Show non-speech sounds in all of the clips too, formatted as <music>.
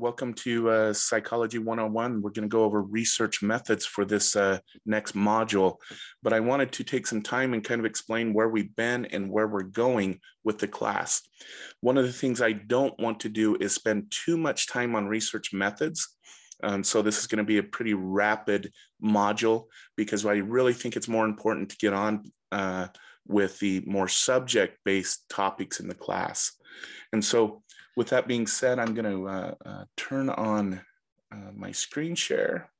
Welcome to uh, Psychology 101. We're going to go over research methods for this uh, next module, but I wanted to take some time and kind of explain where we've been and where we're going with the class. One of the things I don't want to do is spend too much time on research methods. Um, so this is going to be a pretty rapid module because I really think it's more important to get on uh, with the more subject-based topics in the class. And so with that being said, I'm going to uh, uh, turn on uh, my screen share.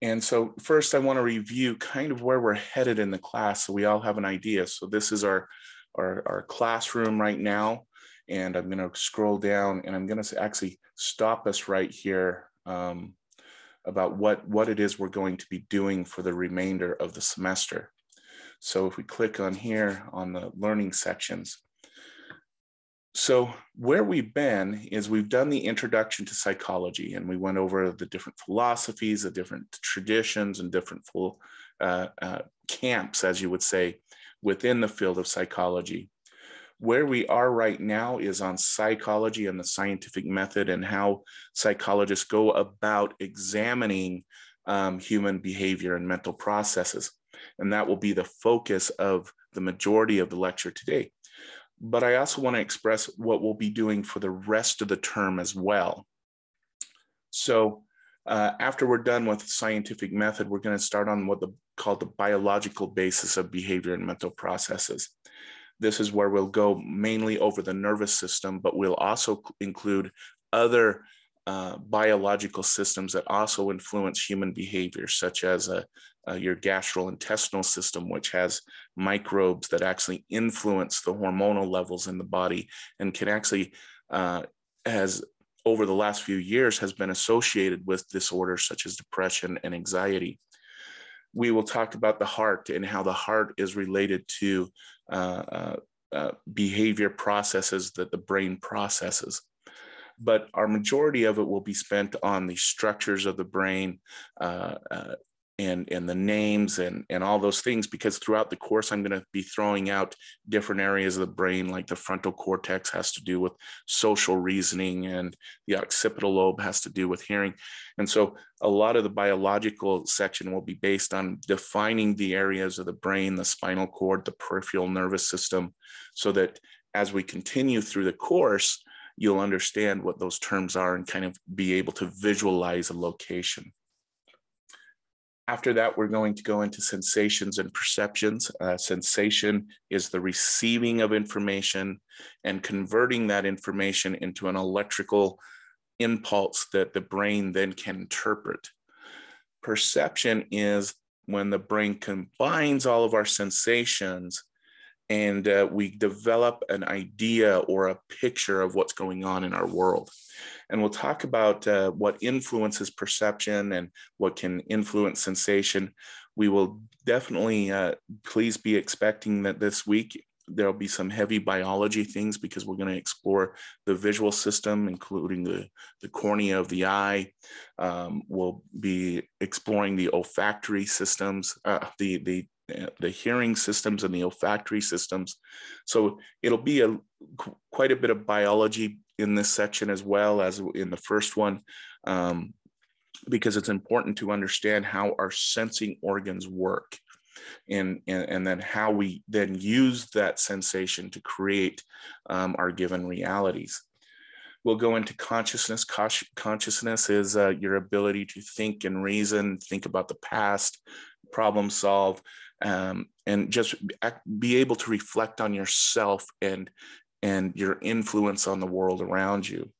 And so first I want to review kind of where we're headed in the class so we all have an idea. So this is our, our, our classroom right now. And I'm going to scroll down and I'm going to actually stop us right here um, about what, what it is we're going to be doing for the remainder of the semester. So if we click on here on the learning sections, so where we've been is we've done the introduction to psychology and we went over the different philosophies, the different traditions and different full uh, uh, camps, as you would say, within the field of psychology. Where we are right now is on psychology and the scientific method and how psychologists go about examining um, human behavior and mental processes. And that will be the focus of the majority of the lecture today but I also want to express what we'll be doing for the rest of the term as well. So uh, after we're done with scientific method, we're going to start on what the called the biological basis of behavior and mental processes. This is where we'll go mainly over the nervous system, but we'll also include other uh, biological systems that also influence human behavior, such as uh, uh, your gastrointestinal system, which has microbes that actually influence the hormonal levels in the body and can actually, uh, has over the last few years, has been associated with disorders such as depression and anxiety. We will talk about the heart and how the heart is related to uh, behavior processes that the brain processes but our majority of it will be spent on the structures of the brain uh, uh, and, and the names and, and all those things because throughout the course i'm going to be throwing out different areas of the brain like the frontal cortex has to do with social reasoning and the occipital lobe has to do with hearing and so a lot of the biological section will be based on defining the areas of the brain the spinal cord the peripheral nervous system so that as we continue through the course you'll understand what those terms are and kind of be able to visualize a location. After that, we're going to go into sensations and perceptions. Uh, sensation is the receiving of information and converting that information into an electrical impulse that the brain then can interpret. Perception is when the brain combines all of our sensations and uh, we develop an idea or a picture of what's going on in our world. And we'll talk about uh, what influences perception and what can influence sensation. We will definitely, uh, please be expecting that this week there'll be some heavy biology things because we're going to explore the visual system, including the, the cornea of the eye. Um, we'll be exploring the olfactory systems, uh, the, the the hearing systems and the olfactory systems. So it'll be a quite a bit of biology in this section as well as in the first one, um, because it's important to understand how our sensing organs work and, and, and then how we then use that sensation to create um, our given realities. We'll go into consciousness. Consciousness is uh, your ability to think and reason, think about the past, problem solve, um, and just be able to reflect on yourself and and your influence on the world around you.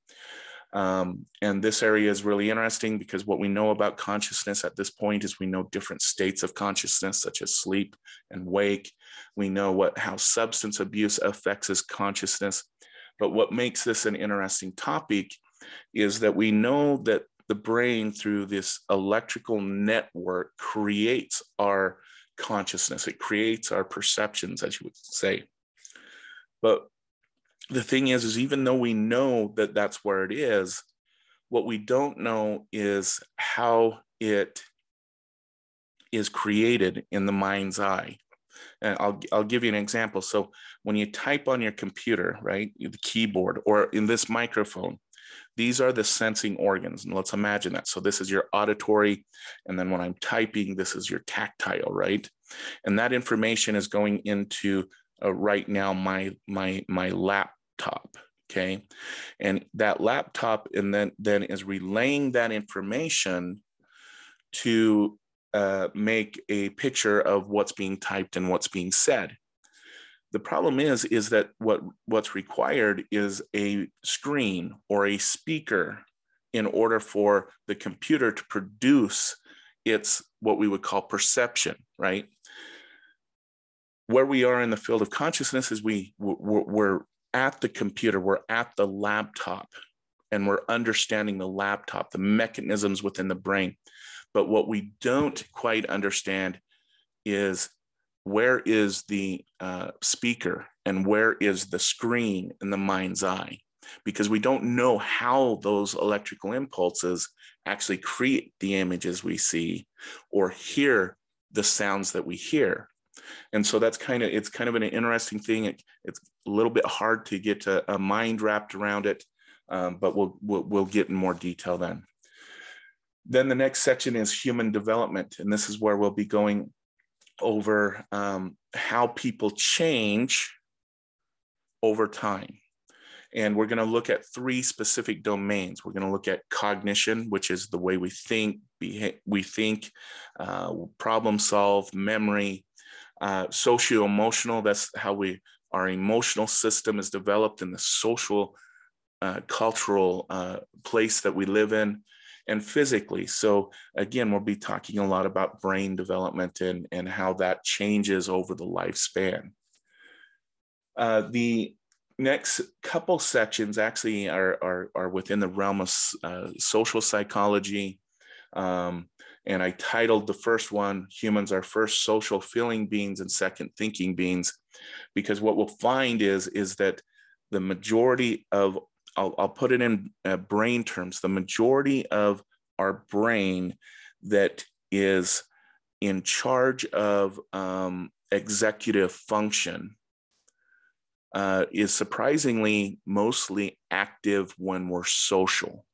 Um, and this area is really interesting because what we know about consciousness at this point is we know different states of consciousness, such as sleep and wake. We know what how substance abuse affects his consciousness. But what makes this an interesting topic is that we know that the brain, through this electrical network, creates our consciousness. It creates our perceptions, as you would say. But the thing is, is even though we know that that's where it is, what we don't know is how it is created in the mind's eye. And I'll, I'll give you an example. So when you type on your computer, right, the keyboard or in this microphone, these are the sensing organs. And let's imagine that. So this is your auditory. And then when I'm typing, this is your tactile, right? And that information is going into uh, right now my, my, my laptop, okay? And that laptop and then, then is relaying that information to uh, make a picture of what's being typed and what's being said. The problem is, is that what, what's required is a screen or a speaker in order for the computer to produce its what we would call perception, right? Where we are in the field of consciousness is we we're, we're at the computer, we're at the laptop, and we're understanding the laptop, the mechanisms within the brain. But what we don't quite understand is where is the uh, speaker and where is the screen in the mind's eye? Because we don't know how those electrical impulses actually create the images we see or hear the sounds that we hear. And so that's kind of, it's kind of an interesting thing. It, it's a little bit hard to get a, a mind wrapped around it, um, but we'll, we'll, we'll get in more detail then. Then the next section is human development. And this is where we'll be going over um, how people change over time. And we're going to look at three specific domains. We're going to look at cognition, which is the way we think, we think, uh, problem solve, memory, uh, socio-emotional. That's how we our emotional system is developed in the social, uh, cultural uh, place that we live in and physically. So again, we'll be talking a lot about brain development and, and how that changes over the lifespan. Uh, the next couple sections actually are, are, are within the realm of uh, social psychology. Um, and I titled the first one, Humans Are First Social Feeling Beings and Second Thinking Beings, because what we'll find is, is that the majority of I'll, I'll put it in uh, brain terms, the majority of our brain that is in charge of um, executive function uh, is surprisingly mostly active when we're social.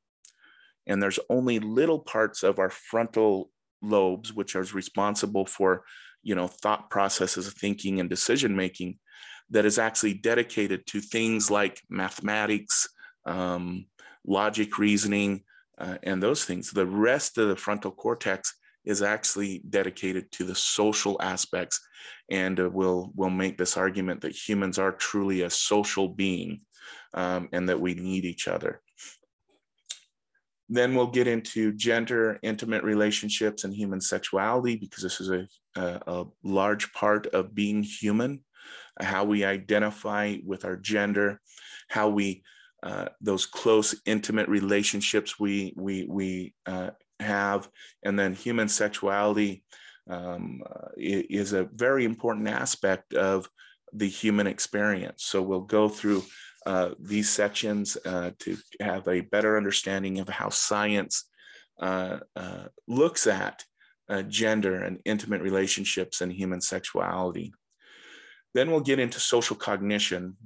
And there's only little parts of our frontal lobes, which are responsible for, you know, thought processes, thinking, and decision making, that is actually dedicated to things like mathematics, um, logic reasoning, uh, and those things. The rest of the frontal cortex is actually dedicated to the social aspects, and uh, we'll we'll make this argument that humans are truly a social being, um, and that we need each other. Then we'll get into gender, intimate relationships, and human sexuality because this is a, a, a large part of being human, how we identify with our gender, how we uh, those close, intimate relationships we we we uh, have, and then human sexuality um, uh, is a very important aspect of the human experience. So we'll go through these sections uh, to have a better understanding of how science looks at gender and intimate relationships and human sexuality. Then we'll get into social cognition,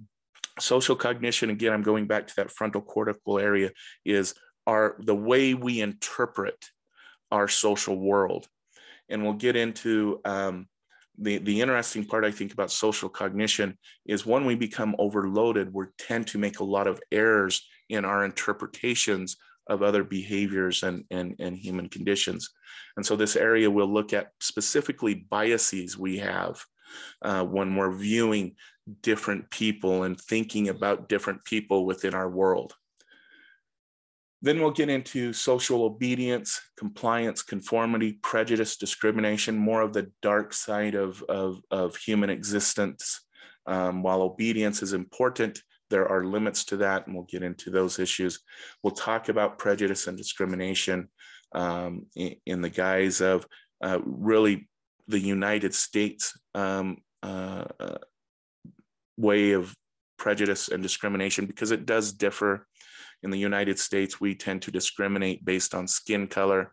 social cognition again i'm going back to that frontal cortical area is our the way we interpret our social world and we'll get into um, the, the interesting part i think about social cognition is when we become overloaded we tend to make a lot of errors in our interpretations of other behaviors and, and, and human conditions and so this area will look at specifically biases we have uh, when we're viewing different people and thinking about different people within our world. Then we'll get into social obedience, compliance, conformity, prejudice, discrimination, more of the dark side of, of, of human existence. Um, while obedience is important, there are limits to that, and we'll get into those issues. We'll talk about prejudice and discrimination um, in, in, the guise of uh, really the United States um, uh, uh, way of prejudice and discrimination because it does differ. In the United States, we tend to discriminate based on skin color,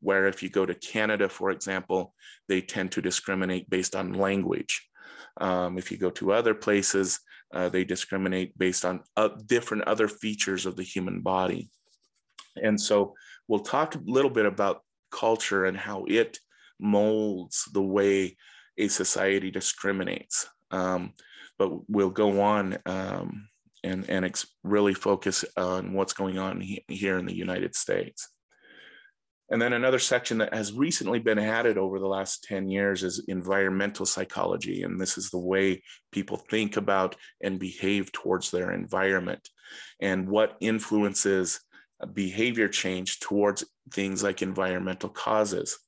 where if you go to Canada, for example, they tend to discriminate based on language. Um, if you go to other places, uh, they discriminate based on uh, different other features of the human body. And so we'll talk a little bit about culture and how it molds the way a society discriminates. Um, but we'll go on um, and, and really focus on what's going on he here in the United States. And then another section that has recently been added over the last 10 years is environmental psychology. And this is the way people think about and behave towards their environment and what influences behavior change towards things like environmental causes.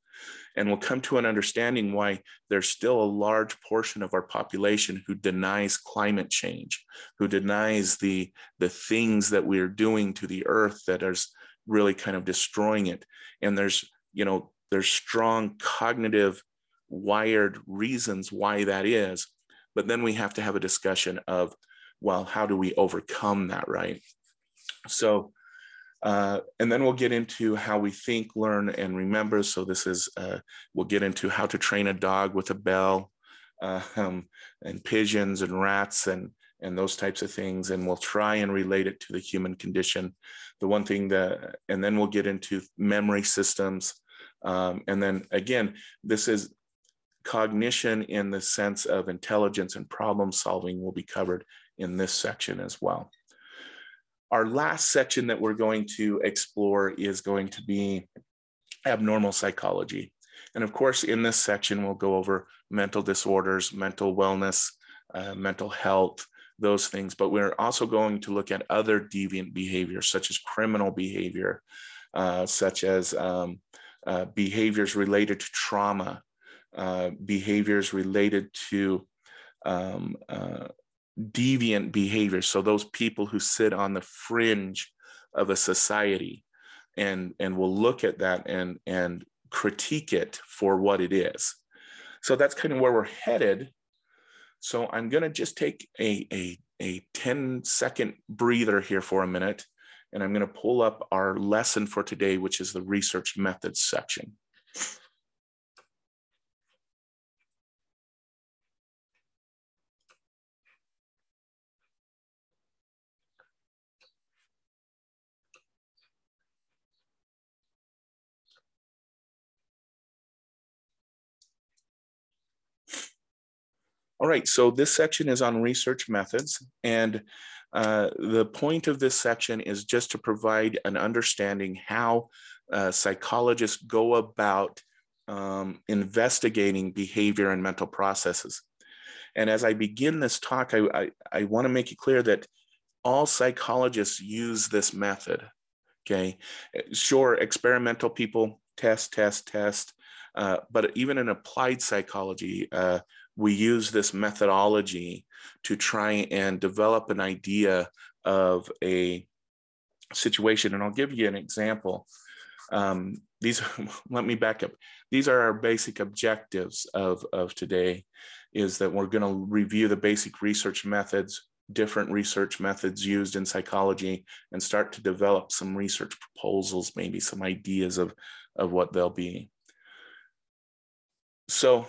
And we'll come to an understanding why there's still a large portion of our population who denies climate change, who denies the, the things that we're doing to the earth that is really kind of destroying it. And there's, you know, there's strong cognitive wired reasons why that is. But then we have to have a discussion of, well, how do we overcome that, right? So uh, and then we'll get into how we think, learn, and remember. So this is, uh, we'll get into how to train a dog with a bell uh, um, and pigeons and rats and, and those types of things. And we'll try and relate it to the human condition. The one thing that, and then we'll get into memory systems. Um, and then again, this is cognition in the sense of intelligence and problem solving will be covered in this section as well. Our last section that we're going to explore is going to be abnormal psychology. And of course, in this section, we'll go over mental disorders, mental wellness, uh, mental health, those things. But we're also going to look at other deviant behaviors, such as criminal behavior, uh, such as um, uh, behaviors related to trauma, uh, behaviors related to um, uh, deviant behavior. So those people who sit on the fringe of a society and, and will look at that and, and critique it for what it is. So that's kind of where we're headed. So I'm going to just take a, a, a 10 second breather here for a minute, and I'm going to pull up our lesson for today, which is the research methods section. All right, so this section is on research methods. And uh, the point of this section is just to provide an understanding how uh, psychologists go about um, investigating behavior and mental processes. And as I begin this talk, I, I, I want to make it clear that all psychologists use this method. Okay, sure, experimental people test, test, test, uh, but even in applied psychology, uh, we use this methodology to try and develop an idea of a situation. And I'll give you an example. Um, these, <laughs> let me back up. These are our basic objectives of, of today is that we're gonna review the basic research methods, different research methods used in psychology and start to develop some research proposals, maybe some ideas of, of what they'll be. So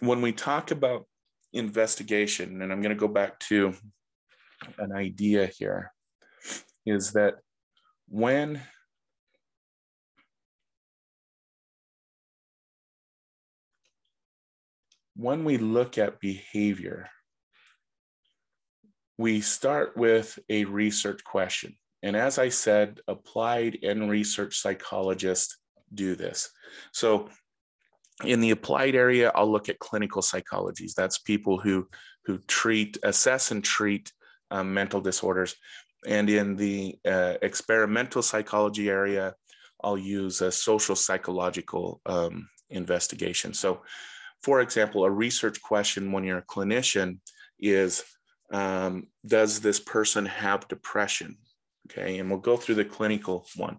when we talk about investigation, and I'm going to go back to an idea here, is that when when we look at behavior, we start with a research question. And as I said, applied and research psychologists do this. So in the applied area, I'll look at clinical psychologies. That's people who who treat, assess, and treat um, mental disorders. And in the uh, experimental psychology area, I'll use a social psychological um, investigation. So, for example, a research question when you're a clinician is um, Does this person have depression? Okay, and we'll go through the clinical one.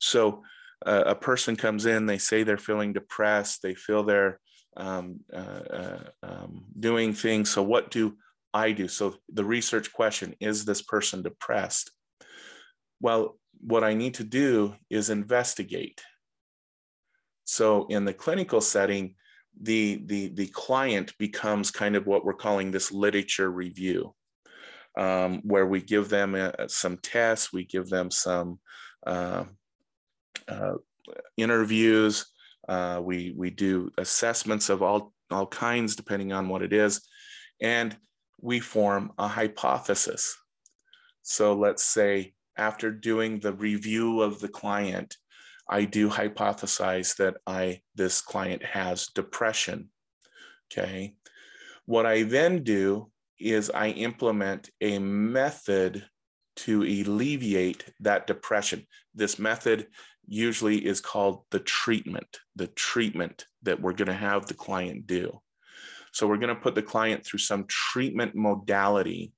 So, uh, a person comes in, they say they're feeling depressed, they feel they're um, uh, uh, um, doing things. So, what do I do? So, the research question is this person depressed? Well, what I need to do is investigate. So, in the clinical setting, the, the, the client becomes kind of what we're calling this literature review, um, where we give them a, uh, some tests, we give them some uh, uh, interviews, uh, we, we do assessments of all, all kinds, depending on what it is, and we form a hypothesis. So let's say after doing the review of the client, I do hypothesize that I this client has depression. Okay. What I then do is I implement a method to alleviate that depression. This method usually is called the treatment, the treatment that we're going to have the client do. So we're going to put the client through some treatment modality.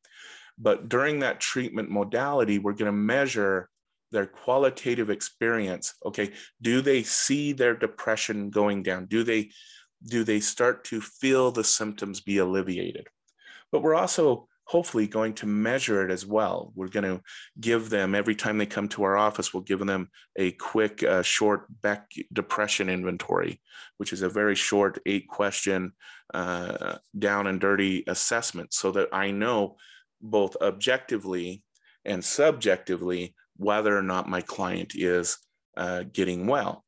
But during that treatment modality, we're going to measure their qualitative experience okay do they see their depression going down do they do they start to feel the symptoms be alleviated but we're also hopefully going to measure it as well we're going to give them every time they come to our office we'll give them a quick uh, short beck depression inventory which is a very short eight question uh, down and dirty assessment so that i know both objectively and subjectively whether or not my client is uh, getting well.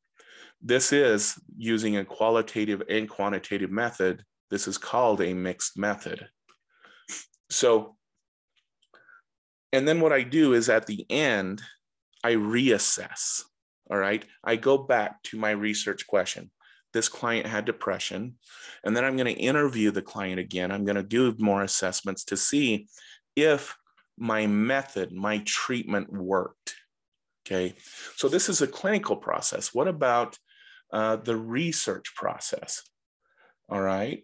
This is using a qualitative and quantitative method. This is called a mixed method. So, and then what I do is at the end, I reassess. All right. I go back to my research question. This client had depression. And then I'm going to interview the client again. I'm going to do more assessments to see if my method, my treatment worked. Okay, so this is a clinical process. What about uh, the research process? All right.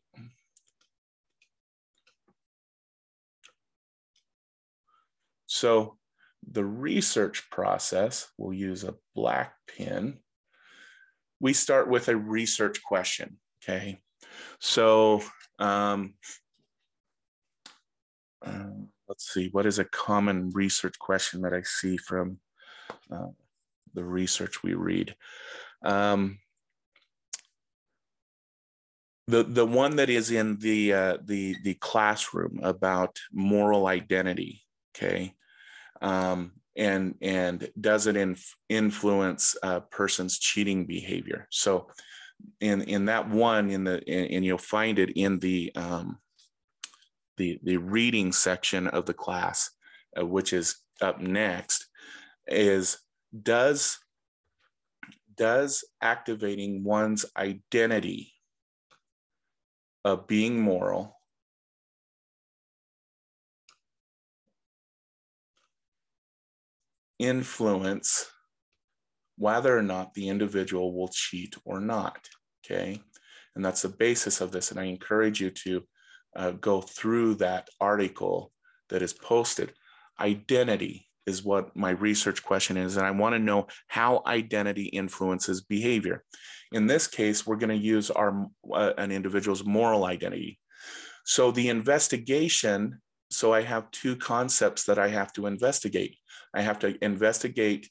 So the research process, we'll use a black pen. We start with a research question, okay? So um, um let's see, what is a common research question that I see from uh, the research we read? Um, the the one that is in the uh, the the classroom about moral identity, okay, um, and and does it inf- influence a person's cheating behavior? So, in in that one, in the in, and you'll find it in the um, the, the reading section of the class, uh, which is up next, is does, does activating one's identity of being moral influence whether or not the individual will cheat or not. Okay. And that's the basis of this. And I encourage you to uh, go through that article that is posted. Identity is what my research question is, and I want to know how identity influences behavior. In this case, we're going to use our uh, an individual's moral identity. So the investigation. So I have two concepts that I have to investigate. I have to investigate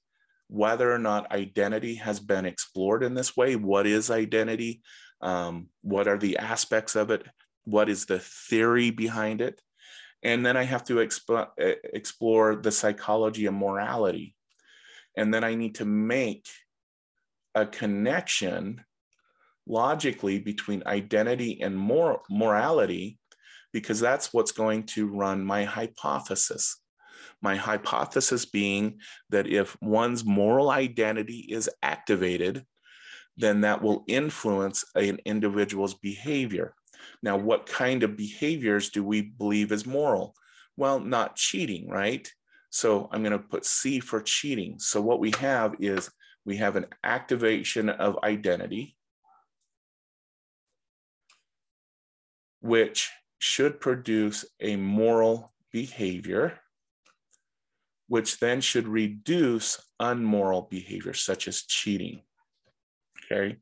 whether or not identity has been explored in this way. What is identity? Um, what are the aspects of it? what is the theory behind it and then i have to exp- explore the psychology of morality and then i need to make a connection logically between identity and mor- morality because that's what's going to run my hypothesis my hypothesis being that if one's moral identity is activated then that will influence an individual's behavior now, what kind of behaviors do we believe is moral? Well, not cheating, right? So I'm going to put C for cheating. So what we have is we have an activation of identity, which should produce a moral behavior, which then should reduce unmoral behavior, such as cheating. Okay.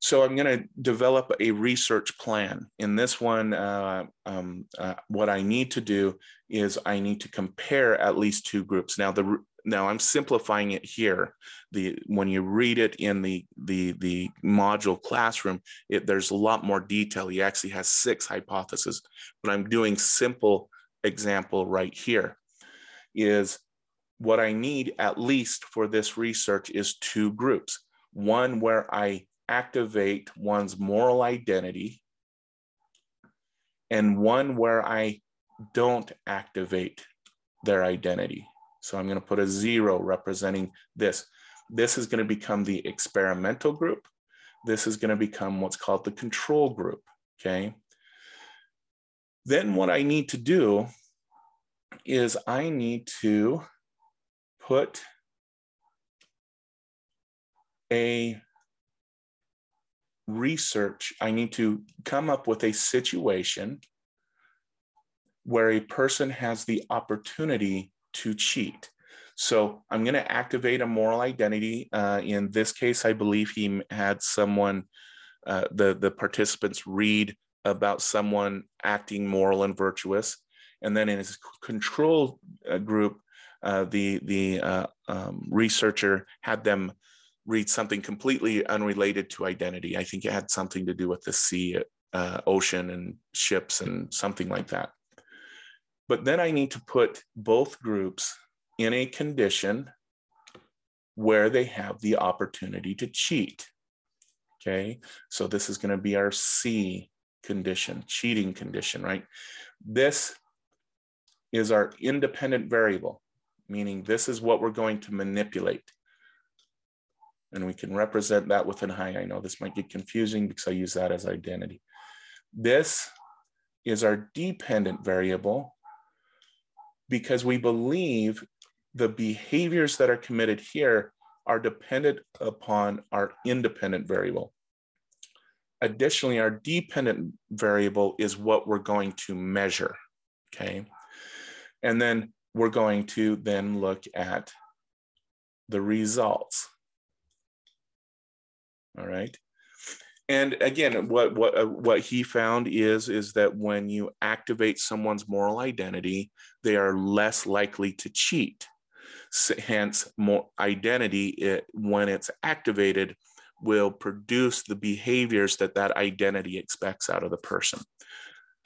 So I'm going to develop a research plan. In this one, uh, um, uh, what I need to do is I need to compare at least two groups. Now, the now I'm simplifying it here. The when you read it in the the the module classroom, it, there's a lot more detail. He actually has six hypotheses, but I'm doing simple example right here. Is what I need at least for this research is two groups. One where I activate one's moral identity, and one where I don't activate their identity. So I'm going to put a zero representing this. This is going to become the experimental group. This is going to become what's called the control group, okay? Then what I need to do is I need to put a research, I need to come up with a situation where a person has the opportunity to cheat. So I'm going to activate a moral identity. Uh, in this case, I believe he had someone, uh, the, the participants read about someone acting moral and virtuous. And then in his control uh, group, uh, the, the uh, um, researcher had them read something completely unrelated to identity. I think it had something to do with the sea, uh, ocean, and ships, and something like that. But then I need to put both groups in a condition where they have the opportunity to cheat. Okay, so this is going to be our C condition, cheating condition, right? This is our independent variable, meaning this is what we're going to manipulate. And we can represent that with an high. I know this might get confusing because I use that as identity. This is our dependent variable because we believe the behaviors that are committed here are dependent upon our independent variable. Additionally, our dependent variable is what we're going to measure, okay? And then we're going to then look at the results, all right? And again, what what uh, what he found is is that when you activate someone's moral identity, they are less likely to cheat. So, hence, more identity it, when it's activated will produce the behaviors that that identity expects out of the person.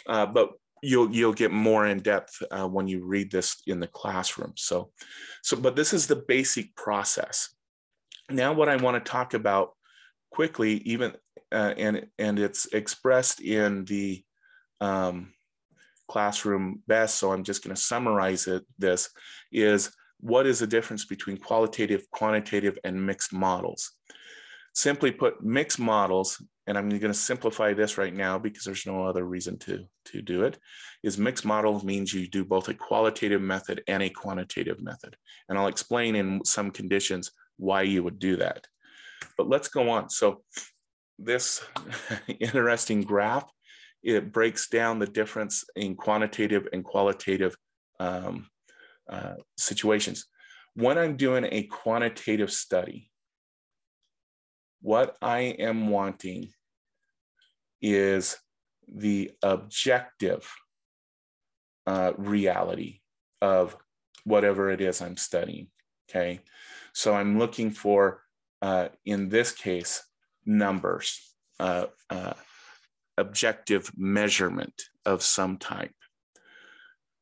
Uh, but you'll you'll get more in depth uh, when you read this in the classroom. So, so but this is the basic process. Now, what I want to talk about quickly, even uh, and and it's expressed in the um, classroom best. So I'm just going to summarize it. This is what is the difference between qualitative, quantitative, and mixed models. Simply put, mixed models, and I'm going to simplify this right now because there's no other reason to, to do it, is mixed models means you do both a qualitative method and a quantitative method. And I'll explain in some conditions why you would do that. But let's go on. So this <laughs> interesting graph, it breaks down the difference in quantitative and qualitative um, uh, situations. When I'm doing a quantitative study, what I am wanting is the objective uh, reality of whatever it is I'm studying. Okay. So I'm looking for, uh, in this case, numbers, uh, uh, objective measurement of some type.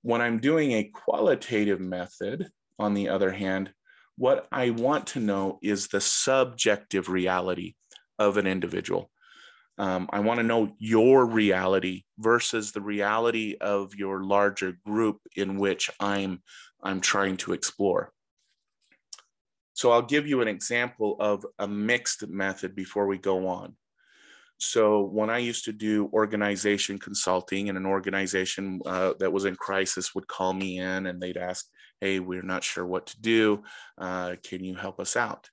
When I'm doing a qualitative method, on the other hand, what I want to know is the subjective reality of an individual. Um, I want to know your reality versus the reality of your larger group in which I'm I'm trying to explore. So I'll give you an example of a mixed method before we go on. So when I used to do organization consulting and an organization uh, that was in crisis would call me in and they'd ask, hey, we're not sure what to do. Uh, can you help us out?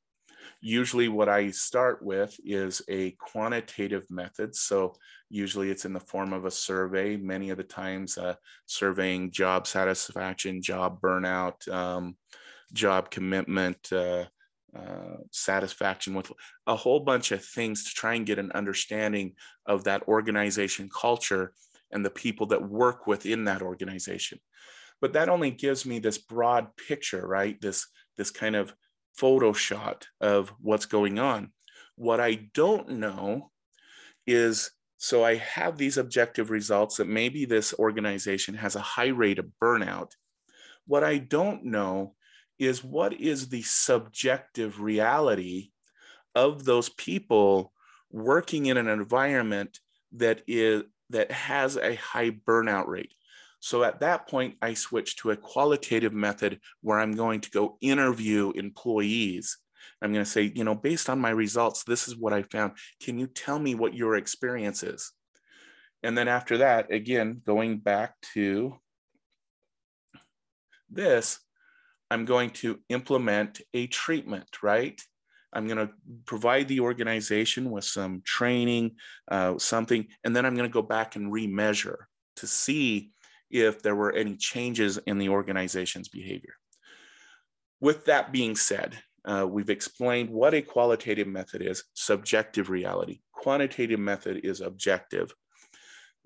Usually what I start with is a quantitative method. So usually it's in the form of a survey, many of the times uh, surveying job satisfaction, job burnout, um, job commitment, uh, uh, satisfaction with a whole bunch of things to try and get an understanding of that organization culture and the people that work within that organization. But that only gives me this broad picture, right? This this kind of photo shot of what's going on. What I don't know is so I have these objective results that maybe this organization has a high rate of burnout. What I don't know is what is the subjective reality of those people working in an environment that is that has a high burnout rate. So at that point, I switch to a qualitative method where I'm going to go interview employees. I'm going to say, you know, based on my results, this is what I found. Can you tell me what your experience is? And then after that, again, going back to this, I'm going to implement a treatment, right? I'm going to provide the organization with some training, uh, something, and then I'm going to go back and remeasure to see if there were any changes in the organization's behavior. With that being said, uh, we've explained what a qualitative method is, subjective reality. Quantitative method is objective.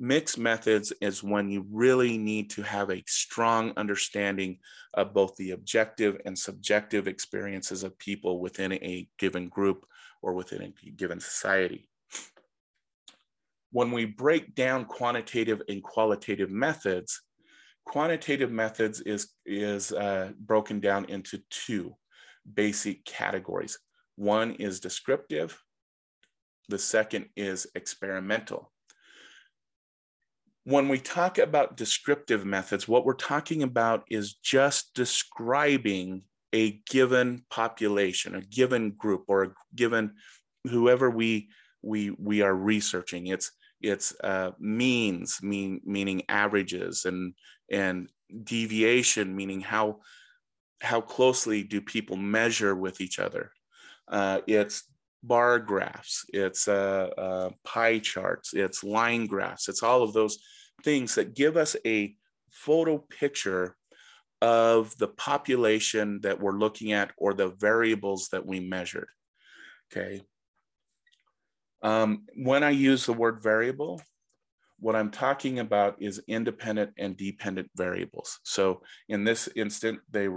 Mixed methods is when you really need to have a strong understanding of both the objective and subjective experiences of people within a given group or within a given society. When we break down quantitative and qualitative methods, quantitative methods is, is uh, broken down into two basic categories. One is descriptive, the second is experimental when we talk about descriptive methods, what we're talking about is just describing a given population, a given group, or a given whoever we we we are researching. It's it's uh, means, mean meaning averages, and and deviation, meaning how how closely do people measure with each other. Uh, it's bar graphs, it's uh, uh, pie charts, it's line graphs, it's all of those things that give us a photo picture of the population that we're looking at or the variables that we measured. Okay. Um, when I use the word variable, what I'm talking about is independent and dependent variables. So in this instant, they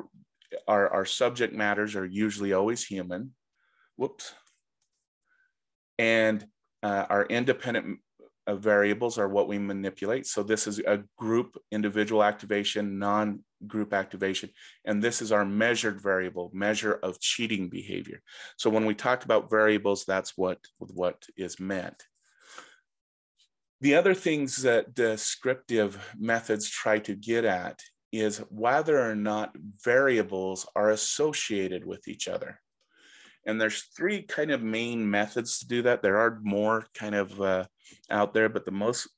our, our subject matters are usually always human. Whoops and uh, our independent uh, variables are what we manipulate. So this is a group individual activation, non-group activation, and this is our measured variable, measure of cheating behavior. So when we talk about variables, that's what, what is meant. The other things that descriptive methods try to get at is whether or not variables are associated with each other. And there's three kind of main methods to do that. There are more kind of uh, out there, but the most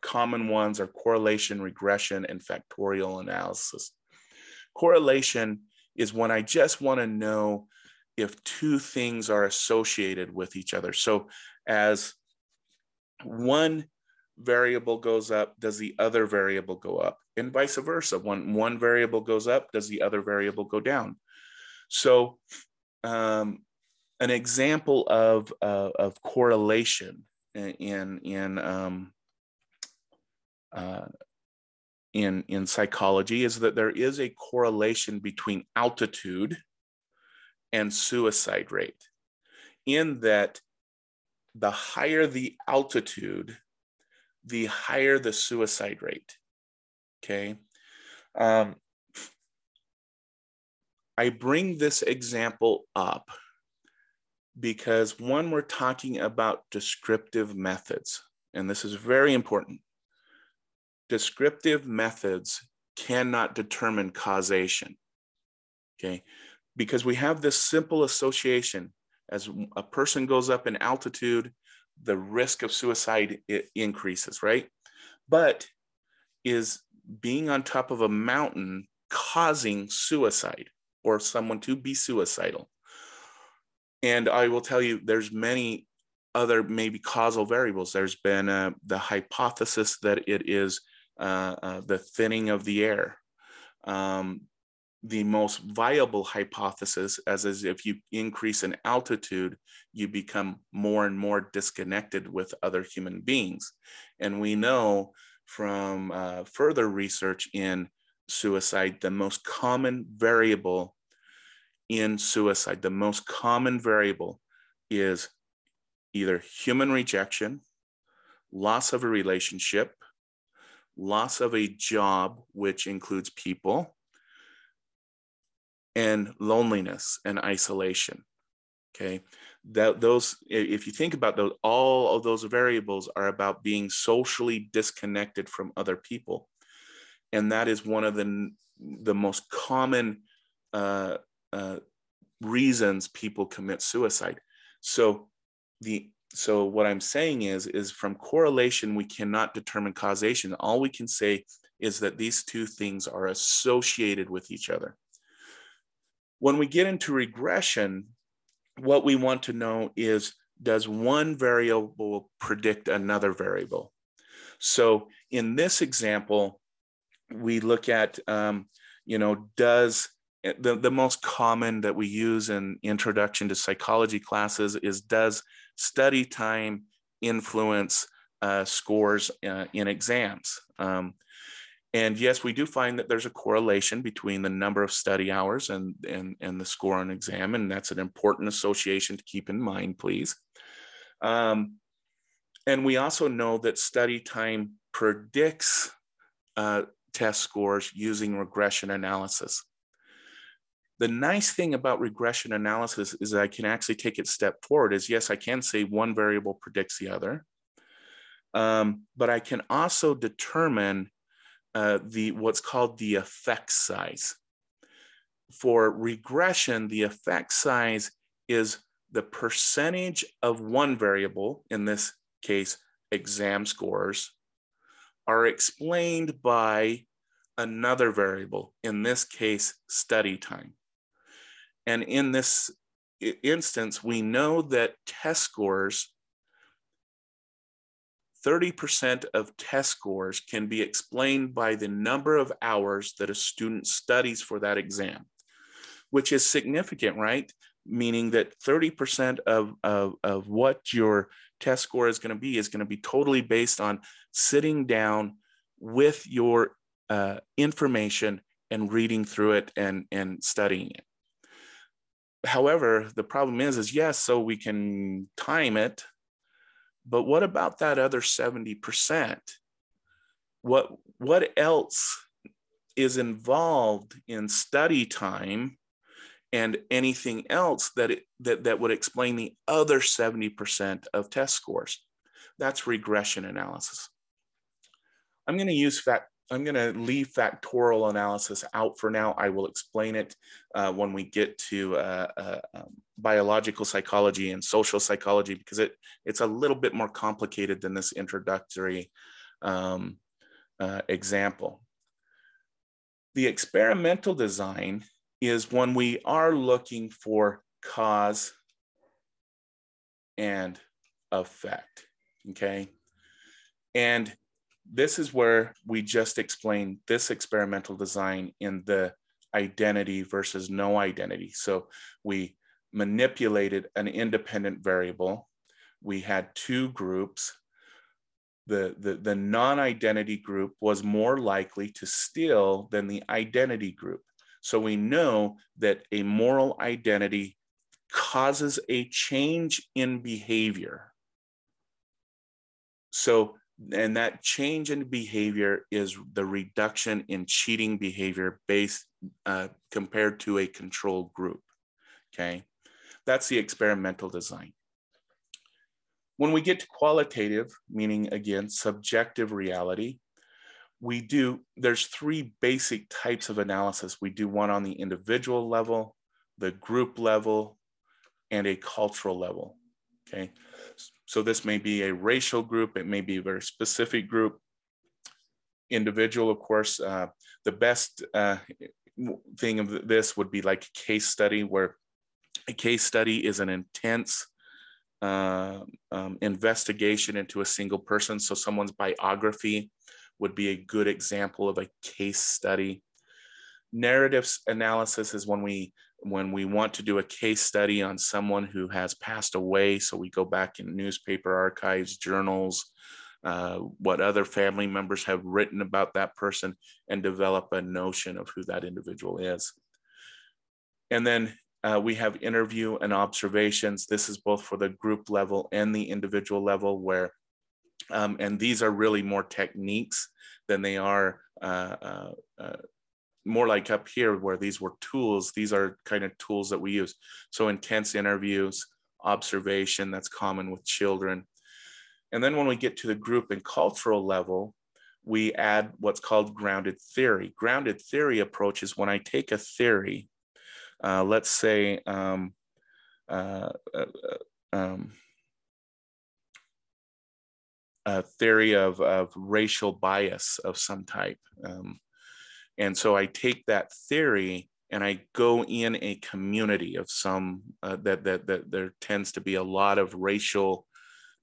common ones are correlation, regression, and factorial analysis. Correlation is when I just want to know if two things are associated with each other. So as one variable goes up, does the other variable go up? And vice versa. When one variable goes up, does the other variable go down? So um, an example of, uh, of correlation in, in, um, uh, in, in psychology is that there is a correlation between altitude and suicide rate, in that the higher the altitude, the higher the suicide rate. Okay. Um, I bring this example up because when we're talking about descriptive methods, and this is very important, descriptive methods cannot determine causation. Okay. Because we have this simple association as a person goes up in altitude, the risk of suicide increases, right? But is being on top of a mountain causing suicide? Or someone to be suicidal. And I will tell you, there's many other maybe causal variables. There's been uh, the hypothesis that it is uh, uh, the thinning of the air. Um, the most viable hypothesis, as is if you increase in altitude, you become more and more disconnected with other human beings. And we know from uh, further research in suicide, the most common variable in suicide. The most common variable is either human rejection, loss of a relationship, loss of a job, which includes people, and loneliness and isolation. Okay. That those, if you think about those, all of those variables are about being socially disconnected from other people. And that is one of the, the most common uh, uh, reasons people commit suicide. So the so what I'm saying is is from correlation we cannot determine causation. All we can say is that these two things are associated with each other. When we get into regression, what we want to know is does one variable predict another variable? So in this example, we look at, um, you know, does the, the most common that we use in introduction to psychology classes is does study time influence uh, scores uh, in exams? Um, and yes, we do find that there's a correlation between the number of study hours and, and, and the score on exam. And that's an important association to keep in mind, please. Um, and we also know that study time predicts uh, test scores using regression analysis. The nice thing about regression analysis is I can actually take it step forward is yes, I can say one variable predicts the other, um, but I can also determine uh, the what's called the effect size. For regression, the effect size is the percentage of one variable, in this case, exam scores, are explained by another variable, in this case, study time. And in this instance, we know that test scores 30% of test scores can be explained by the number of hours that a student studies for that exam, which is significant, right? Meaning that 30% of, of, of what your test score is going to be is going to be totally based on sitting down with your uh, information and reading through it and, and studying it. However, the problem is, is yes, so we can time it but what about that other 70%? What, what else is involved in study time and anything else that, it, that, that would explain the other 70% of test scores? That's regression analysis. I'm going to use fact I'm going to leave factorial analysis out for now. I will explain it uh, when we get to uh, uh, um, biological psychology and social psychology because it, it's a little bit more complicated than this introductory um, uh, example. The experimental design is when we are looking for cause and effect, okay? And this is where we just explained this experimental design in the identity versus no identity. So we manipulated an independent variable. We had two groups. The, the, the non-identity group was more likely to steal than the identity group. So we know that a moral identity causes a change in behavior. So and that change in behavior is the reduction in cheating behavior based uh, compared to a control group. Okay, that's the experimental design. When we get to qualitative, meaning again, subjective reality, we do, there's three basic types of analysis. We do one on the individual level, the group level, and a cultural level. Okay, so this may be a racial group, it may be a very specific group. Individual, of course, uh, the best uh, thing of this would be like a case study where a case study is an intense uh, um, investigation into a single person. So someone's biography would be a good example of a case study. Narratives analysis is when we when we want to do a case study on someone who has passed away. So we go back in newspaper archives, journals, uh, what other family members have written about that person and develop a notion of who that individual is. And then Uh, we have interview and observations. This is both for the group level and the individual level where, um, and these are really more techniques than they are uh, uh, uh, more like up here where these were tools. These are kind of tools that we use. So intense interviews, observation, that's common with children. And then when we get to the group and cultural level, we add what's called grounded theory. Grounded theory approach is when I take a theory uh, let's say, um, uh, uh, um, a theory of, of racial bias of some type. Um, and so I take that theory and I go in a community of some uh, that, that, that there tends to be a lot of racial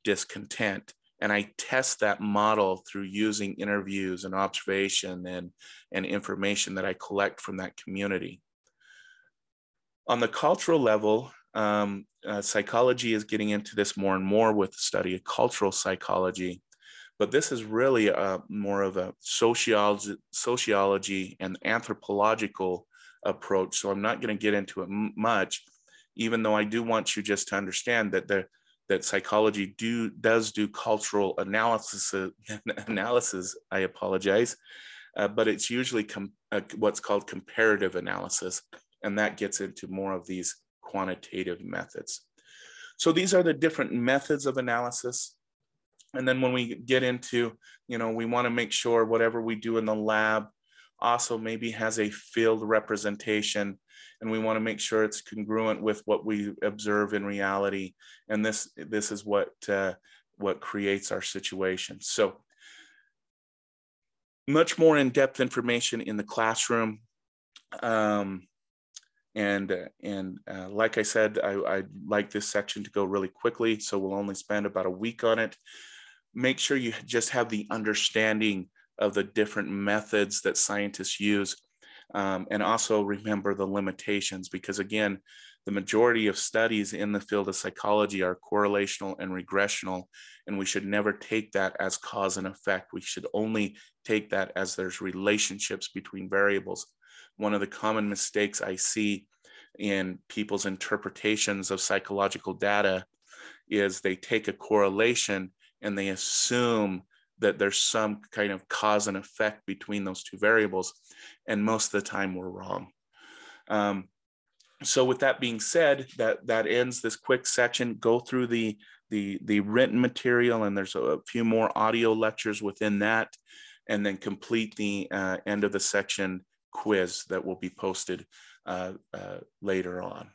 discontent. And I test that model through using interviews and observation and, and information that I collect from that community. On the cultural level, um, uh, psychology is getting into this more and more with the study of cultural psychology, but this is really a, more of a sociology, sociology and anthropological approach. So I'm not going to get into it much, even though I do want you just to understand that the that psychology do does do cultural analysis <laughs> analysis. I apologize, uh, but it's usually com, uh, what's called comparative analysis. And that gets into more of these quantitative methods. So these are the different methods of analysis. And then when we get into, you know, we want to make sure whatever we do in the lab also maybe has a field representation and we want to make sure it's congruent with what we observe in reality. And this, this is what, uh, what creates our situation. So much more in-depth information in the classroom. Um, and, and uh, like I said, I, I'd like this section to go really quickly, so we'll only spend about a week on it. Make sure you just have the understanding of the different methods that scientists use. Um, and also remember the limitations because again, the majority of studies in the field of psychology are correlational and regressional, and we should never take that as cause and effect. We should only take that as there's relationships between variables one of the common mistakes I see in people's interpretations of psychological data is they take a correlation and they assume that there's some kind of cause and effect between those two variables. And most of the time we're wrong. Um, so with that being said, that, that ends this quick section. Go through the, the, the written material and there's a few more audio lectures within that and then complete the uh, end of the section quiz that will be posted uh, uh, later on.